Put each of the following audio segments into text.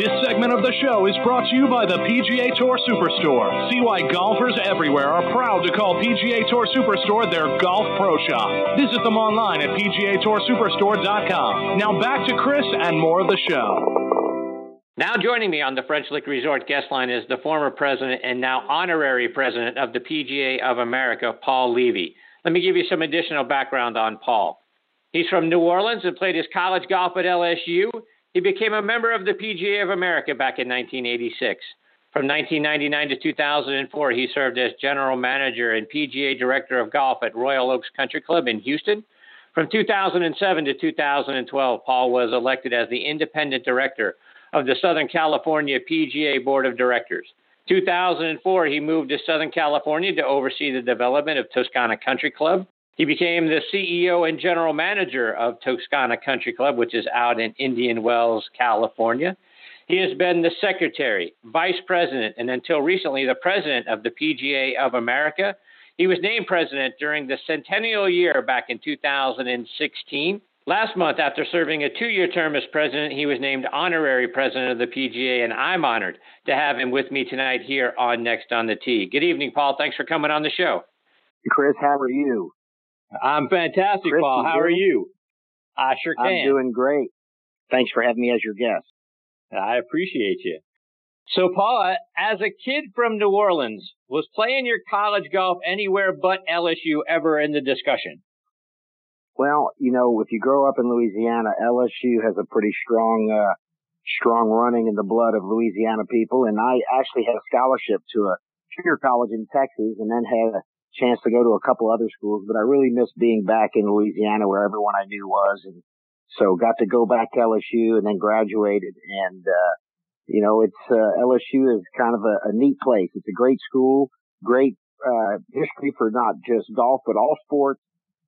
This segment of the show is brought to you by the PGA Tour Superstore. See why golfers everywhere are proud to call PGA Tour Superstore their golf pro shop. Visit them online at PGATourSuperstore.com. Now back to Chris and more of the show. Now joining me on the French Lick Resort guest line is the former president and now honorary president of the PGA of America, Paul Levy. Let me give you some additional background on Paul. He's from New Orleans and played his college golf at LSU. He became a member of the PGA of America back in 1986. From 1999 to 2004, he served as general manager and PGA director of golf at Royal Oaks Country Club in Houston. From 2007 to 2012, Paul was elected as the independent director of the Southern California PGA Board of Directors. 2004, he moved to Southern California to oversee the development of Toscana Country Club. He became the CEO and general manager of Toscana Country Club, which is out in Indian Wells, California. He has been the secretary, vice president, and until recently, the president of the PGA of America. He was named president during the centennial year back in 2016. Last month, after serving a two year term as president, he was named honorary president of the PGA, and I'm honored to have him with me tonight here on Next on the Tee. Good evening, Paul. Thanks for coming on the show. Chris, how are you? I'm fantastic, Chris, Paul. How are you? I sure can. I'm doing great. Thanks for having me as your guest. I appreciate you. So, Paul, as a kid from New Orleans, was playing your college golf anywhere but LSU ever in the discussion? Well, you know, if you grow up in Louisiana, LSU has a pretty strong, uh, strong running in the blood of Louisiana people. And I actually had a scholarship to a junior college in Texas and then had a chance to go to a couple other schools, but I really missed being back in Louisiana where everyone I knew was. And so got to go back to LSU and then graduated. And, uh, you know, it's, uh, LSU is kind of a, a neat place. It's a great school, great, uh, history for not just golf, but all sports.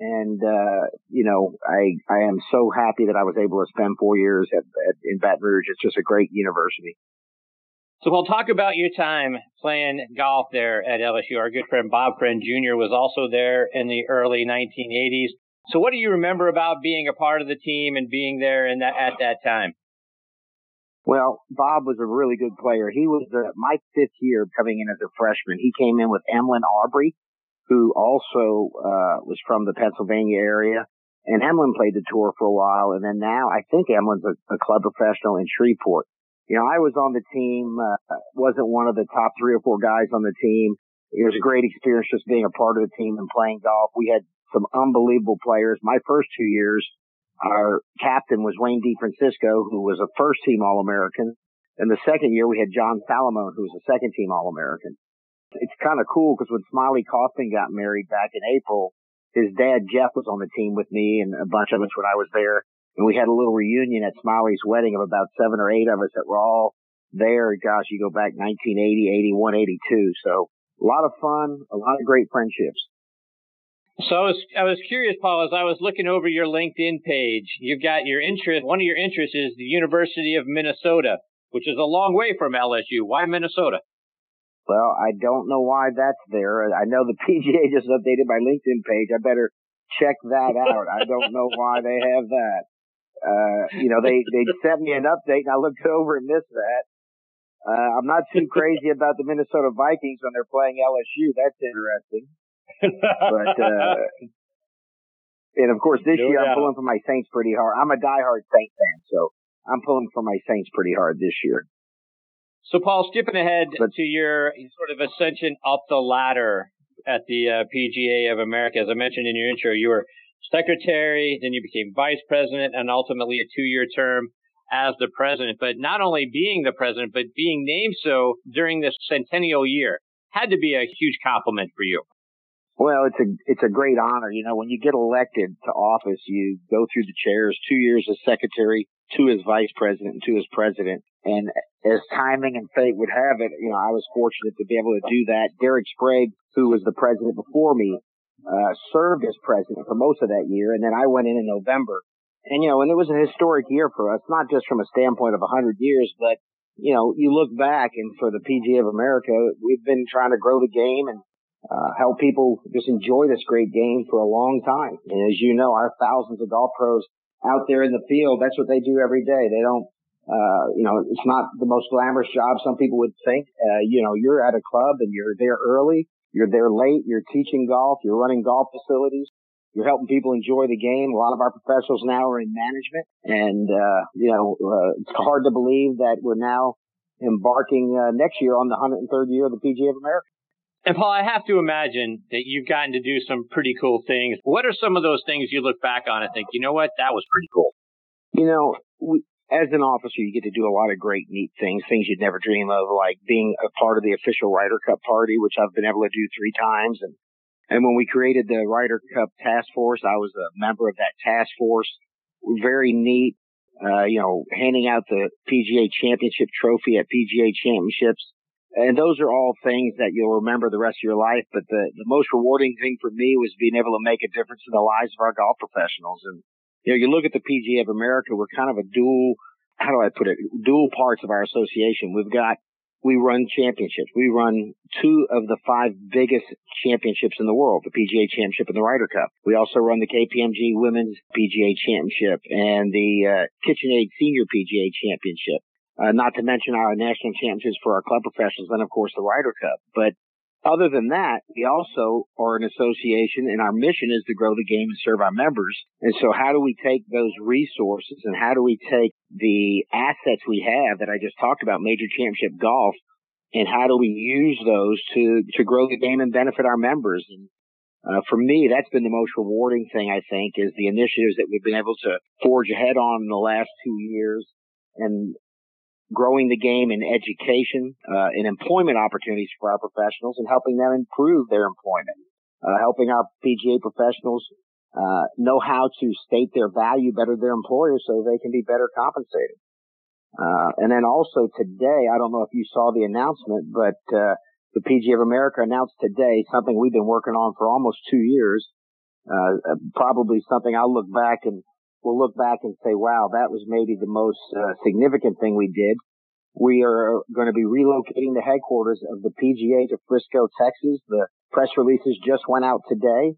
And, uh, you know, I, I am so happy that I was able to spend four years at, at in Baton Rouge. It's just a great university. So we'll talk about your time playing golf there at LSU. Our good friend Bob Friend Jr. was also there in the early 1980s. So what do you remember about being a part of the team and being there in that, at that time? Well, Bob was a really good player. He was uh, my fifth year coming in as a freshman. He came in with Emlyn Aubrey, who also uh, was from the Pennsylvania area. And Emlyn played the tour for a while. And then now I think Emlyn's a, a club professional in Shreveport. You know, I was on the team, uh, wasn't one of the top three or four guys on the team. It was a great experience just being a part of the team and playing golf. We had some unbelievable players. My first two years, our captain was Wayne DeFrancesco, who was a first team All American. And the second year we had John Salamone, who was a second team All American. It's kind of cool because when Smylie Kaufman got married back in April, his dad Jeff was on the team with me and a bunch of us when I was there. And we had a little reunion at Smylie's wedding of about seven or eight of us that were all there. Gosh, you go back 1980, 81, 82. So a lot of fun, a lot of great friendships. So I was I was curious, Paul, as I was looking over your LinkedIn page, you've got your interest. One of your interests is the University of Minnesota, which is a long way from LSU. Why Minnesota? Well, I don't know why that's there. I know the PGA just updated my LinkedIn page. I better check that out. I don't know why they have that. Uh, you know, they, they sent me an update and I looked over and missed that. Uh, I'm not too crazy about the Minnesota Vikings when they're playing LSU. That's interesting. But, uh, and of course this No year doubt. I'm pulling for my Saints pretty hard. I'm a diehard Saint fan, so I'm pulling for my Saints pretty hard this year. So, Paul, skipping ahead But- to your sort of ascension up the ladder at the uh, PGA of America, as I mentioned in your intro, you were secretary, then you became vice president, and ultimately a two-year term as the president. But not only being the president, but being named so during this centennial year had to be a huge compliment for you. Well, it's a it's a great honor. You know, when you get elected to office, you go through the chairs, two years as secretary, two as vice president, and two as president. And as timing and fate would have it, you know, I was fortunate to be able to do that. Derek Sprague, who was the president before me, uh, served as president for most of that year, and then I went in in November. And you know, and it was a historic year for us, not just from a standpoint of a hundred years, but you know, you look back and for the PGA of America, we've been trying to grow the game and uh, help people just enjoy this great game for a long time. And as you know, our thousands of golf pros out there in the field, that's what they do every day. They don't, Uh, you know, it's not the most glamorous job some people would think. Uh, you know, you're at a club and you're there early, you're there late, you're teaching golf, you're running golf facilities, you're helping people enjoy the game. A lot of our professionals now are in management and, uh, you know, uh, it's hard to believe that we're now embarking, uh, next year on the 103rd year of the PGA of America. And Paul, I have to imagine that you've gotten to do some pretty cool things. What are some of those things you look back on and think, you know what, that was pretty cool? You know, we, as an officer, you get to do a lot of great, neat things, things you'd never dream of, like being a part of the official Ryder Cup party, which I've been able to do three times. And, and when we created the Ryder Cup task force, I was a member of that task force. Very neat. Uh, you know, handing out the PGA championship trophy at PGA championships and those are all things that you'll remember the rest of your life. But the, the most rewarding thing for me was being able to make a difference in the lives of our golf professionals. And, you know, you look at the PGA of America, we're kind of a dual, how do I put it, dual parts of our association. We've got, we run championships. We run two of the five biggest championships in the world, the PGA Championship and the Ryder Cup. We also run the KPMG Women's PGA Championship and the uh, KitchenAid Senior PGA Championship uh, not to mention our national championships for our club professionals and of course the Ryder Cup. But other than that, we also are an association and our mission is to grow the game and serve our members. And so how do we take those resources and how do we take the assets we have that I just talked about, major championship golf, and how do we use those to, to grow the game and benefit our members? And uh, for me, that's been the most rewarding thing, I think, is the initiatives that we've been able to forge ahead on in the last two years and growing the game in education uh, and employment opportunities for our professionals and helping them improve their employment, uh, helping our PGA professionals uh, know how to state their value better to their employers so they can be better compensated. Uh, and then also today, I don't know if you saw the announcement, but uh, the PGA of America announced today something we've been working on for almost two years. Uh, probably something I'll look back and we'll look back and say, wow, that was maybe the most uh, significant thing we did. We are going to be relocating the headquarters of the PGA to Frisco, Texas. The press releases just went out today,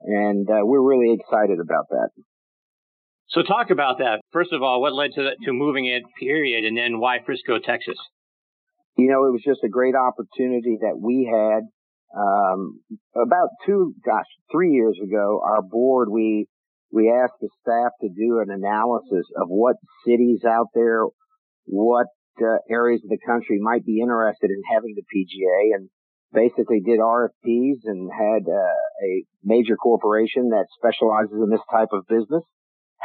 and uh, we're really excited about that. So, talk about that. First of all, what led to to moving it? Period, and then why Frisco, Texas? You know, it was just a great opportunity that we had. Um, about two, gosh, three years ago, our board we we asked the staff to do an analysis of what cities out there, what uh, areas of the country might be interested in having the PGA and basically did RFPs and had uh, a major corporation that specializes in this type of business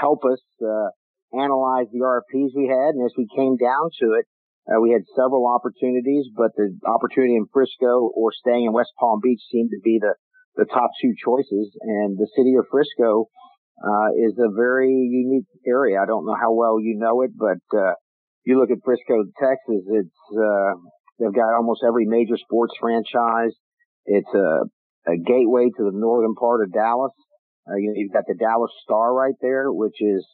help us uh, analyze the RFPs we had. And as we came down to it, uh, we had several opportunities, but the opportunity in Frisco or staying in West Palm Beach seemed to be the, the top two choices. And the city of Frisco uh, is a very unique area. I don't know how well you know it, but uh, you look at Frisco, Texas. It's uh, they've got almost every major sports franchise. It's a, a gateway to the northern part of Dallas. Uh, you you've got the Dallas Star right there, which is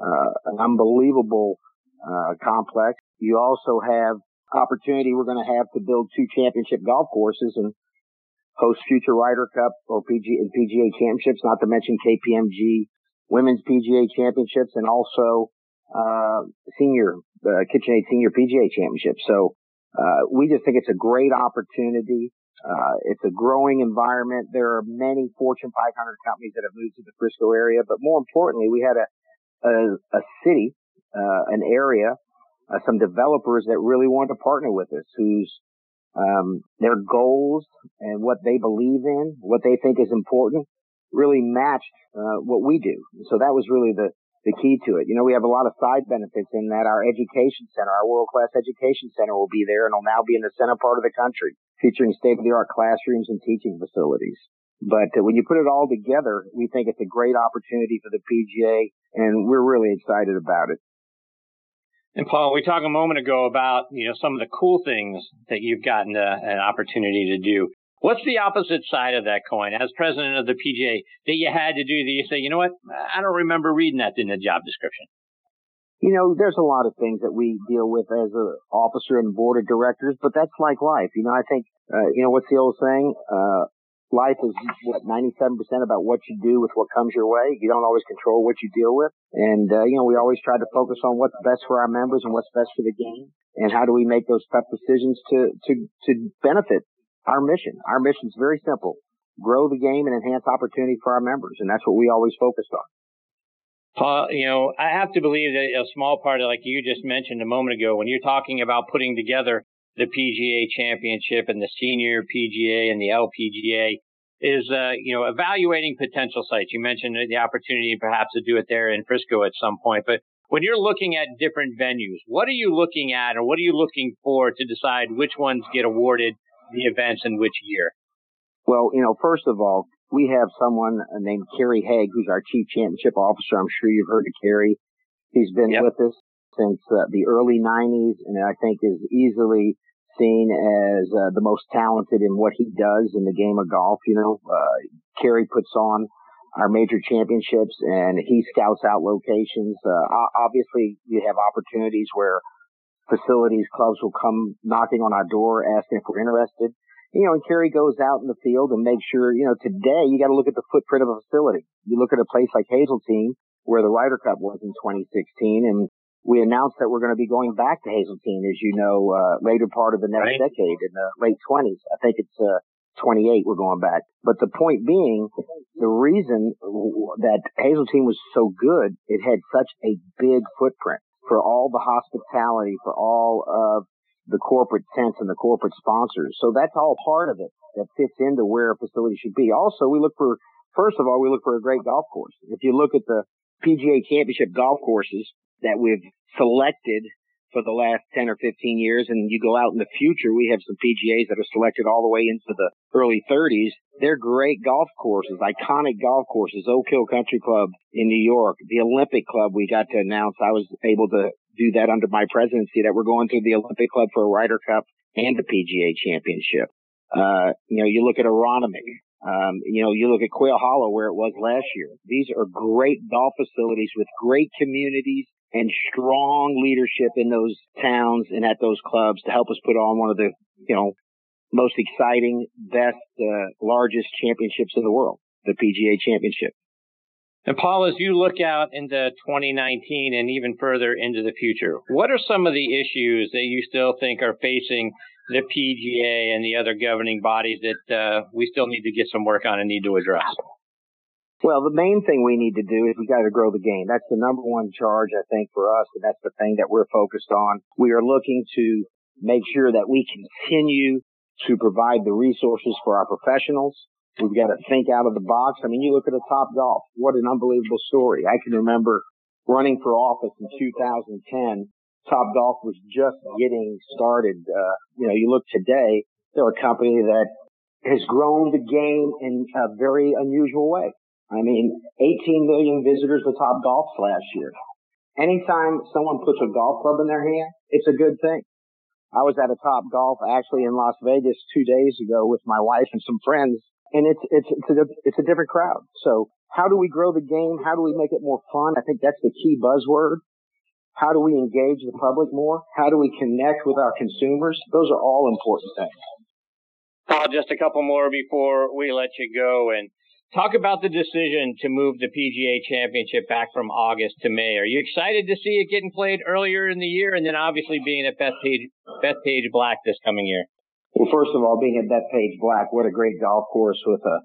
uh, an unbelievable uh, complex. You also have opportunity we're going to have to build two championship golf courses and host future Ryder Cup or PG and PGA championships, not to mention KPMG women's PGA championships and also uh, senior uh, KitchenAid senior PGA championship. So uh, we just think it's a great opportunity. Uh, it's a growing environment. There are many Fortune 500 companies that have moved to the Frisco area, but more importantly, we had a a, a city, uh, an area, uh, some developers that really want to partner with us, whose um, their goals and what they believe in, what they think is important, really matched uh, what we do. So that was really the the key to it. You know, we have a lot of side benefits in that our education center, our world class education center, will be there and will now be in the center part of the country, featuring state of the art classrooms and teaching facilities. But uh, when you put it all together, we think it's a great opportunity for the PGA, and we're really excited about it. And Paul, we talked a moment ago about you know some of the cool things that you've gotten a, uh, an opportunity to do. What's the opposite side of that coin? As president of the PGA, that you had to do that you say, you know what, I don't remember reading that in the job description. You know, there's a lot of things that we deal with as an officer and board of directors, but that's like life. You know, I think, uh, you know, what's the old saying? Uh, life is what 97% about what you do with what comes your way. You don't always control what you deal with. And, uh, you know, we always try to focus on what's best for our members and what's best for the game. And how do we make those tough decisions to, to, to benefit our mission? Our mission is very simple. Grow the game and enhance opportunity for our members. And that's what we always focused on. Paul, you know, I have to believe that a small part of, like you just mentioned a moment ago, when you're talking about putting together the PGA Championship and the Senior PGA and the LPGA is, uh, you know, evaluating potential sites. You mentioned the opportunity perhaps to do it there in Frisco at some point, but when you're looking at different venues, what are you looking at or what are you looking for to decide which ones get awarded the events in which year? Well, you know, first of all, we have someone named Kerry Haigh, who's our chief championship officer. I'm sure you've heard of Kerry. He's been yep. with us since uh, the early 90s and I think is easily seen as uh, the most talented in what he does in the game of golf. You know, uh, Kerry puts on our major championships and he scouts out locations. Uh, obviously you have opportunities where facilities, clubs will come knocking on our door asking if we're interested. You know, and Kerry goes out in the field and makes sure, you know, today you got to look at the footprint of a facility. You look at a place like Hazeltine where the Ryder Cup was in 2016 and we announced that we're going to be going back to Hazeltine, as you know, uh, later part of the next right. decade in the late 20s. I think it's, uh, 28 we're going back. But the point being, the reason that Hazeltine was so good, it had such a big footprint for all the hospitality, for all of the corporate tents and the corporate sponsors. So that's all part of it that fits into where a facility should be. Also, we look for, first of all, we look for a great golf course. If you look at the PGA championship golf courses, that we've selected for the last 10 or 15 years. And you go out in the future, we have some PGAs that are selected all the way into the early 30s. They're great golf courses, iconic golf courses. Oak Hill Country Club in New York, the Olympic Club we got to announce. I was able to do that under my presidency that we're going through the Olympic Club for a Ryder Cup and the PGA Championship. Uh, you know, you look at Aronimink, um, you know, you look at Quail Hollow where it was last year. These are great golf facilities with great communities and strong leadership in those towns and at those clubs to help us put on one of the, you know, most exciting, best, uh, largest championships in the world, the PGA Championship. And Paul, as you look out into 2019 and even further into the future, what are some of the issues that you still think are facing the PGA and the other governing bodies that uh, we still need to get some work on and need to address? Well, the main thing we need to do is we got to grow the game. That's the number one charge, I think, for us, and that's the thing that we're focused on. We are looking to make sure that we continue to provide the resources for our professionals. We've got to think out of the box. I mean, you look at a top golf. What an unbelievable story. I can remember running for office in 2010. Top Golf was just getting started. Uh, you know, you look today, they're a company that has grown the game in a very unusual way. I mean, 18 million visitors to Top Golf last year. Anytime someone puts a golf club in their hand, it's a good thing. I was at a Top Golf actually in Las Vegas two days ago with my wife and some friends, and it's it's it's a it's a different crowd. So how do we grow the game? How do we make it more fun? I think that's the key buzzword. How do we engage the public more? How do we connect with our consumers? Those are all important things. Paul, just a couple more before we let you go. And Talk about the decision to move the PGA Championship back from August to May. Are you excited to see it getting played earlier in the year, and then obviously being at Bethpage Bethpage Black this coming year? Well, first of all, being at Bethpage Black, what a great golf course with a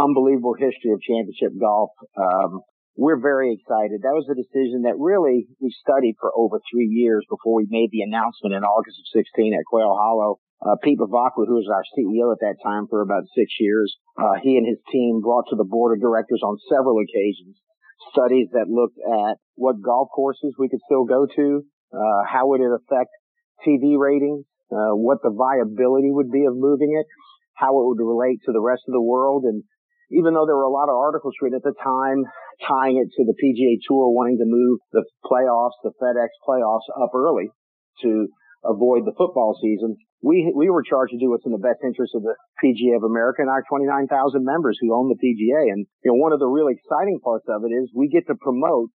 unbelievable history of championship golf. Um, we're very excited. That was a decision that really we studied for over three years before we made the announcement in August of 16 at Quail Hollow uh, Pete Bevacqua, who was our CEO at that time for about six years, uh, he and his team brought to the board of directors on several occasions studies that looked at what golf courses we could still go to, uh, how would it affect TV ratings, uh, what the viability would be of moving it, how it would relate to the rest of the world. And even though there were a lot of articles written at the time tying it to the PGA Tour wanting to move the playoffs, the FedEx playoffs up early to avoid the football season, we we were charged to do what's in the best interest of the PGA of America and our 29,000 members who own the PGA. And you know, one of the really exciting parts of it is we get to promote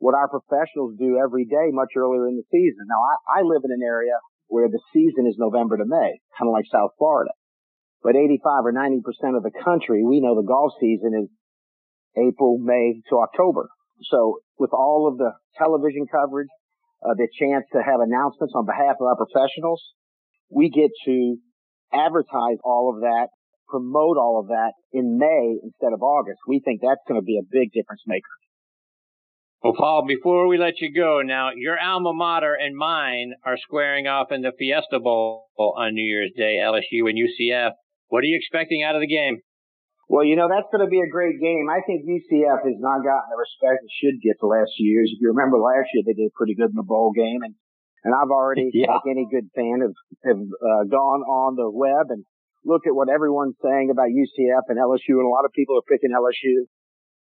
what our professionals do every day much earlier in the season. Now, I, I live in an area where the season is November to May, kind of like South Florida. but 85 or 90% of the country, we know the golf season is April, May to October. So with all of the television coverage, uh, the chance to have announcements on behalf of our professionals, we get to advertise all of that, promote all of that in May instead of August. We think that's going to be a big difference maker. Well, Paul, before we let you go, now your alma mater and mine are squaring off in the Fiesta Bowl on New Year's Day, LSU and UCF. What are you expecting out of the game? Well, you know, that's going to be a great game. I think UCF has not gotten the respect it should get the last few years. If you remember last year, they did pretty good in the bowl game. And, and I've already, yeah. like any good fan, have, have uh, gone on the web and looked at what everyone's saying about UCF and LSU. And a lot of people are picking LSU.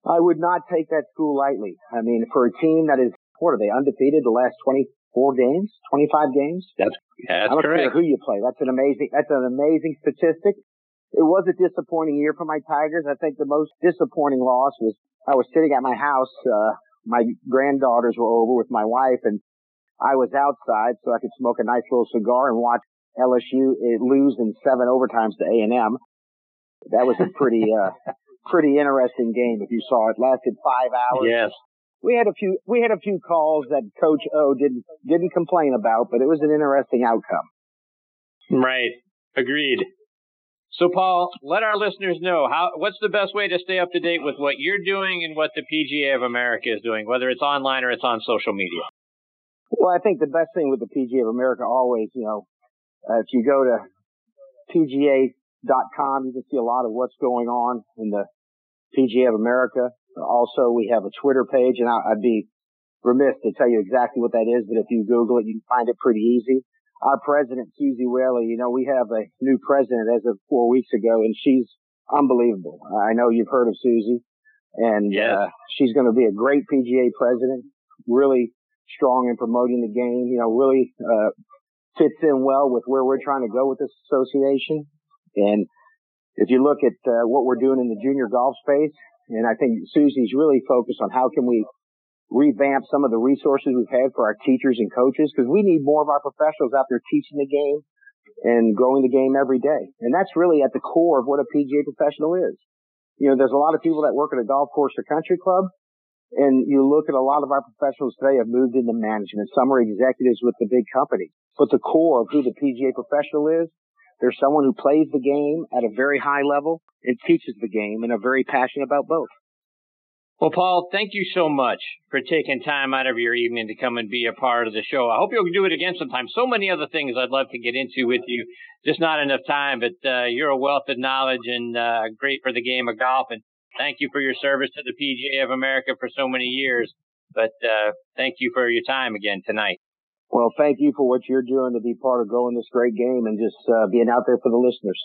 I would not take that school lightly. I mean, for a team that is, what are they, undefeated the last 24 games, 25 games? That's, that's I don't correct. care who you play. That's an amazing, that's an amazing statistic it was a disappointing year for my Tigers. I think the most disappointing loss was I was sitting at my house. Uh, my granddaughters were over with my wife and I was outside so I could smoke a nice little cigar and watch LSU lose in seven overtimes to A&M. That was a pretty, uh, pretty interesting game. If you saw it, lasted five hours. Yes. We had a few, we had a few calls that Coach O didn't, didn't complain about, but it was an interesting outcome. Right. Agreed. So, Paul, let our listeners know how what's the best way to stay up to date with what you're doing and what the PGA of America is doing, whether it's online or it's on social media. Well, I think the best thing with the PGA of America always, you know, uh, if you go to PGA.com, you can see a lot of what's going on in the PGA of America. Also, we have a Twitter page, and I'd be remiss to tell you exactly what that is, but if you Google it, you can find it pretty easy our president, Suzy Whaley, you know, we have a new president as of four weeks ago and she's unbelievable. I know you've heard of Suzy, and yes. uh, she's going to be a great PGA president, really strong in promoting the game, you know, really, uh, fits in well with where we're trying to go with this association. And if you look at uh, what we're doing in the junior golf space, and I think Suzy's really focused on how can we revamp some of the resources we've had for our teachers and coaches because we need more of our professionals out there teaching the game and growing the game every day. And that's really at the core of what a PGA professional is. You know, there's a lot of people that work at a golf course or country club and you look at a lot of our professionals today have moved into management. Some are executives with the big companies, but the core of who the PGA professional is, there's someone who plays the game at a very high level and teaches the game and are very passionate about both. Well, Paul, thank you so much for taking time out of your evening to come and be a part of the show. I hope you'll do it again sometime. So many other things I'd love to get into with you, just not enough time. But uh, you're a wealth of knowledge and uh, great for the game of golf. And thank you for your service to the PGA of America for so many years. But uh, thank you for your time again tonight. Well, thank you for what you're doing to be part of growing this great game and just uh, being out there for the listeners.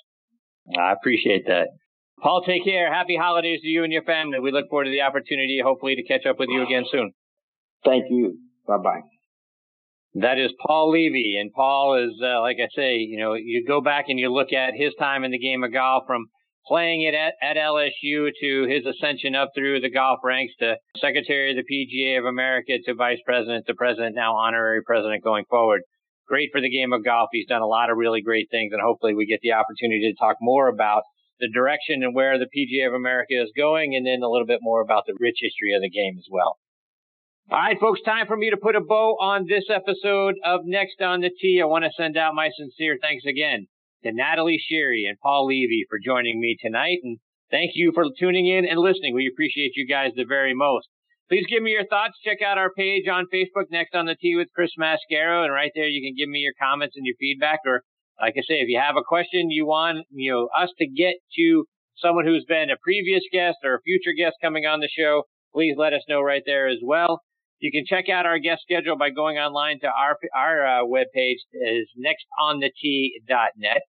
I appreciate that. Paul, take care. Happy holidays to you and your family. We look forward to the opportunity, hopefully, to catch up with you again soon. Thank you. Bye bye. That is Paul Levy. And Paul is, uh, like I say, you know, you go back and you look at his time in the game of golf from playing it at, at LSU to his ascension up through the golf ranks to Secretary of the PGA of America to Vice President to President, now Honorary President going forward. Great for the game of golf. He's done a lot of really great things, and hopefully we get the opportunity to talk more about the direction and where the PGA of America is going, and then a little bit more about the rich history of the game as well. All right, folks, time for me to put a bow on this episode of Next on the Tee. I want to send out my sincere thanks again to Natalie Sherry and Paul Levy for joining me tonight. And thank you for tuning in and listening. We appreciate you guys the very most. Please give me your thoughts. Check out our page on Facebook, Next on the Tee with Chris Mascaro. And right there, you can give me your comments and your feedback or like I say, if you have a question you want, you know, us to get to someone who's been a previous guest or a future guest coming on the show, please let us know right there as well. You can check out our guest schedule by going online to our our uh, webpage is nextonthetee.net.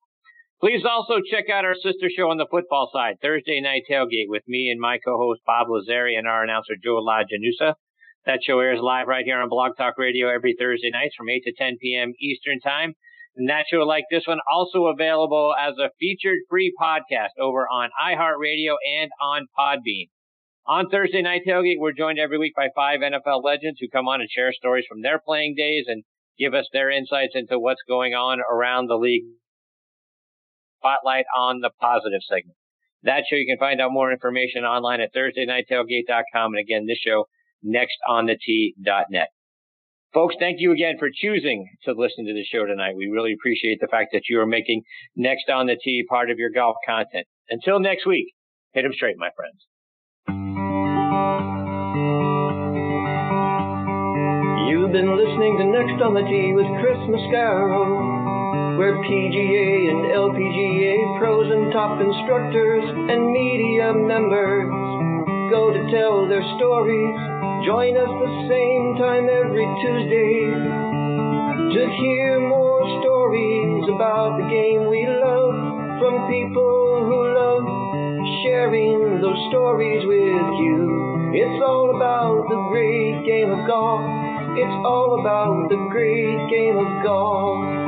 Please also check out our sister show on the football side, Thursday Night Tailgate, with me and my co-host Bob Lazari and our announcer Joe LaGenusa. That show airs live right here on Blog Talk Radio every Thursday nights from 8 to 10 p.m. Eastern Time. And that show, like this one, also available as a featured free podcast over on iHeartRadio and on Podbean. On Thursday Night Tailgate, we're joined every week by five NFL legends who come on and share stories from their playing days and give us their insights into what's going on around the league. Spotlight on the Positive segment. That show, you can find out more information online at ThursdayNightTailgate.com. And again, this show, nextonthetee.net. Folks, thank you again for choosing to listen to the show tonight. We really appreciate the fact that you are making Next on the Tee part of your golf content. Until next week, hit 'em straight, my friends. Been listening to Next on the Tee with Chris Mascaro, where PGA and LPGA pros and top instructors and media members go to tell their stories Join us the same time every Tuesday to hear more stories about the game we love from people who love sharing those stories with you. It's all about the great game of golf. It's all about the great game of golf.